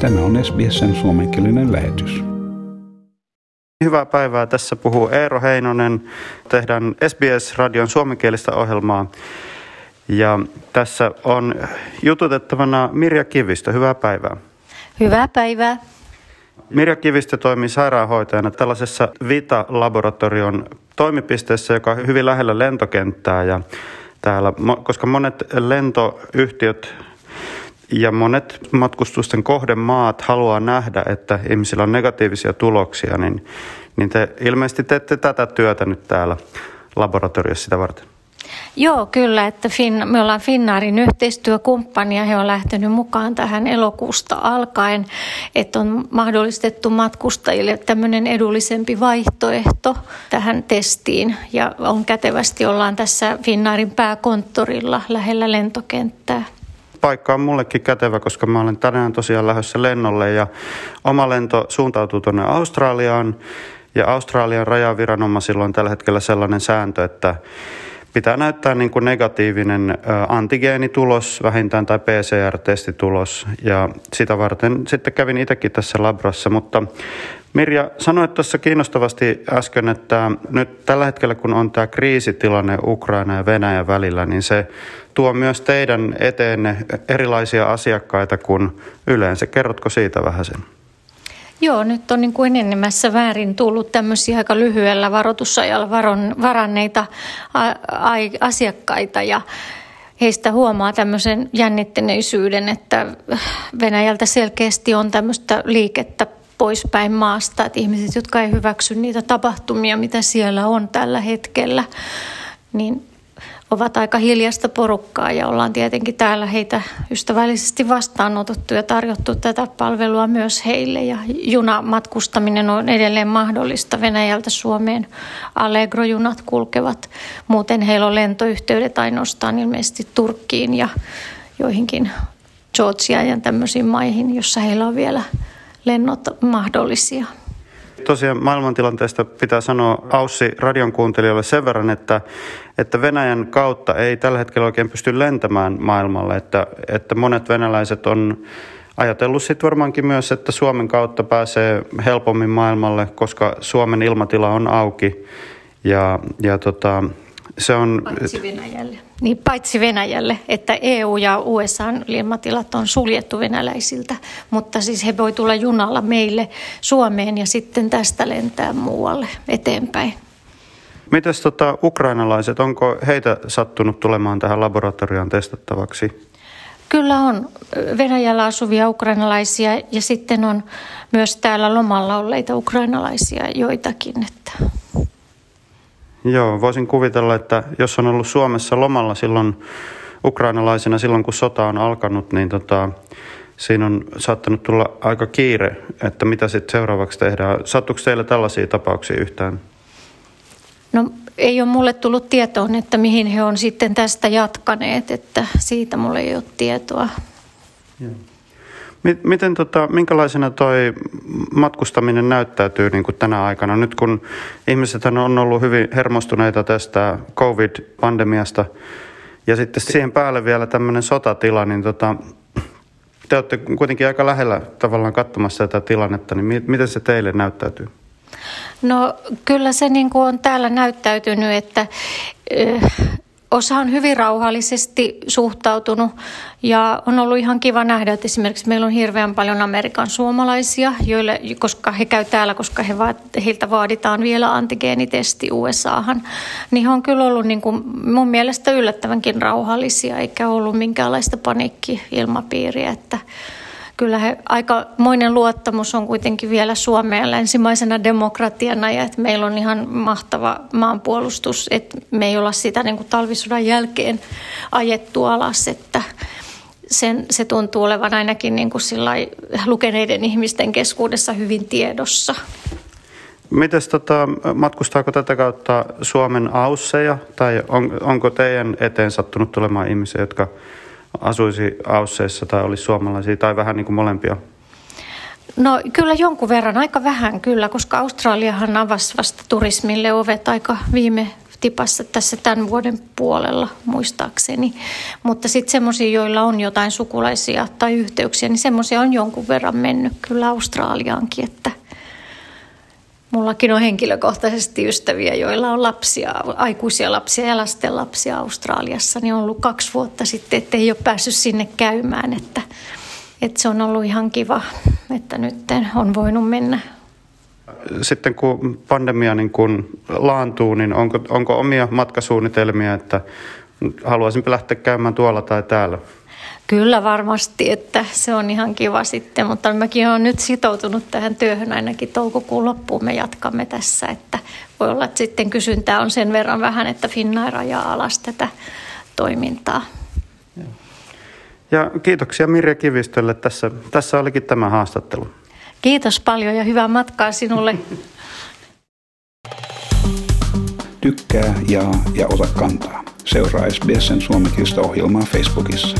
Tämä on SBSn suomenkielinen lähetys. Hyvää päivää. Tässä puhuu Eero Heinonen. Tehdään SBS-radion suomenkielistä ohjelmaa. Ja tässä on jututettavana Mirja Kivistö. Hyvää päivää. Hyvää päivää. Mirja Kivistö toimii sairaanhoitajana tällaisessa Vita-laboratorion toimipisteessä, joka on hyvin lähellä lentokenttää. Ja täällä, koska monet lentoyhtiöt ja monet matkustusten kohdemaat haluaa nähdä, että ihmisillä on negatiivisia tuloksia, niin, niin te ilmeisesti teette tätä työtä nyt täällä laboratoriossa sitä varten. Joo, kyllä, että fin, me ollaan Finnaarin yhteistyökumppani ja he on lähtenyt mukaan tähän elokuusta alkaen, että on mahdollistettu matkustajille tämmöinen edullisempi vaihtoehto tähän testiin. Ja on kätevästi ollaan tässä Finnaarin pääkonttorilla lähellä lentokenttää paikka on mullekin kätevä, koska mä olen tänään tosiaan lähdössä lennolle ja oma lento suuntautuu tuonne Australiaan. Ja Australian rajaviranomaisilla on tällä hetkellä sellainen sääntö, että pitää näyttää niin kuin negatiivinen antigeenitulos vähintään tai PCR-testitulos ja sitä varten sitten kävin itsekin tässä labrassa, mutta Mirja, sanoit tuossa kiinnostavasti äsken, että nyt tällä hetkellä kun on tämä kriisitilanne Ukraina ja Venäjän välillä, niin se tuo myös teidän eteenne erilaisia asiakkaita kuin yleensä. Kerrotko siitä vähän sen? Joo, nyt on niin kuin enemmässä väärin tullut tämmöisiä aika lyhyellä varoitusajalla varon, varanneita a, a, asiakkaita ja heistä huomaa tämmöisen jännitteneisyyden, että Venäjältä selkeästi on tämmöistä liikettä poispäin maasta, että ihmiset, jotka ei hyväksy niitä tapahtumia, mitä siellä on tällä hetkellä, niin ovat aika hiljasta porukkaa ja ollaan tietenkin täällä heitä ystävällisesti vastaanotettu ja tarjottu tätä palvelua myös heille. Ja junamatkustaminen on edelleen mahdollista Venäjältä Suomeen. Allegro-junat kulkevat. Muuten heillä on lentoyhteydet ainoastaan ilmeisesti Turkkiin ja joihinkin Georgiaan ja tämmöisiin maihin, jossa heillä on vielä lennot mahdollisia. Tosiaan maailmantilanteesta pitää sanoa Aussi radion kuuntelijoille sen verran, että, että Venäjän kautta ei tällä hetkellä oikein pysty lentämään maailmalle, että, että monet venäläiset on ajatellut sitten varmaankin myös, että Suomen kautta pääsee helpommin maailmalle, koska Suomen ilmatila on auki ja, ja tota, se on... Paitsi Venäjälle. Niin, paitsi Venäjälle, että EU ja USA ilmatilat on suljettu venäläisiltä, mutta siis he voi tulla junalla meille Suomeen ja sitten tästä lentää muualle eteenpäin. Mites tota, ukrainalaiset, onko heitä sattunut tulemaan tähän laboratorioon testattavaksi? Kyllä on Venäjällä asuvia ukrainalaisia ja sitten on myös täällä lomalla olleita ukrainalaisia joitakin. Joo, voisin kuvitella, että jos on ollut Suomessa lomalla silloin ukrainalaisena silloin, kun sota on alkanut, niin tota, siinä on saattanut tulla aika kiire, että mitä sitten seuraavaksi tehdään. Sattuuko teille tällaisia tapauksia yhtään? No ei ole mulle tullut tietoon, että mihin he on sitten tästä jatkaneet, että siitä mulle ei ole tietoa. Joo. Miten, tota, minkälaisena toi matkustaminen näyttäytyy niin kuin tänä aikana? Nyt kun ihmiset on ollut hyvin hermostuneita tästä COVID-pandemiasta ja sitten siihen päälle vielä tämmöinen sotatila, niin tota, te olette kuitenkin aika lähellä tavallaan katsomassa tätä tilannetta, niin miten se teille näyttäytyy? No kyllä se niin kuin on täällä näyttäytynyt, että Osa on hyvin rauhallisesti suhtautunut ja on ollut ihan kiva nähdä, että esimerkiksi meillä on hirveän paljon Amerikan suomalaisia, joille, koska he käy täällä, koska he vaat, heiltä vaaditaan vielä antigeenitesti USAhan. Niin he on kyllä ollut niin kuin mun mielestä yllättävänkin rauhallisia, eikä ollut minkäänlaista paniikki-ilmapiiriä, että kyllä he, aikamoinen luottamus on kuitenkin vielä Suomeen länsimaisena demokratiana ja että meillä on ihan mahtava maanpuolustus, että me ei olla sitä niin kuin talvisodan jälkeen ajettu alas, että sen, se tuntuu olevan ainakin niin kuin lukeneiden ihmisten keskuudessa hyvin tiedossa. Mites tota, matkustaako tätä kautta Suomen ausseja tai on, onko teidän eteen sattunut tulemaan ihmisiä, jotka asuisi Ausseissa tai olisi suomalaisia tai vähän niin kuin molempia? No kyllä jonkun verran, aika vähän kyllä, koska Australiahan avasi vasta turismille ovet aika viime tipassa tässä tämän vuoden puolella muistaakseni. Mutta sitten semmoisia, joilla on jotain sukulaisia tai yhteyksiä, niin semmoisia on jonkun verran mennyt kyllä Australiaankin, että Mullakin on henkilökohtaisesti ystäviä, joilla on lapsia, aikuisia lapsia ja lasten lapsia Australiassa, niin on ollut kaksi vuotta sitten, että ei ole päässyt sinne käymään, että, että se on ollut ihan kiva, että nyt on voinut mennä sitten kun pandemia niin kun laantuu, niin onko, onko omia matkasuunnitelmia, että haluaisinpä lähteä käymään tuolla tai täällä? Kyllä varmasti, että se on ihan kiva sitten, mutta mäkin olen nyt sitoutunut tähän työhön ainakin toukokuun loppuun. Me jatkamme tässä, että voi olla, että sitten kysyntää on sen verran vähän, että Finnair rajaa alas tätä toimintaa. Ja kiitoksia Mirja Kivistölle. Tässä, tässä olikin tämä haastattelu. Kiitos paljon ja hyvää matkaa sinulle. Tykkää, jaa ja ota kantaa. Seuraa SBSn suomenkielistä ohjelmaa Facebookissa.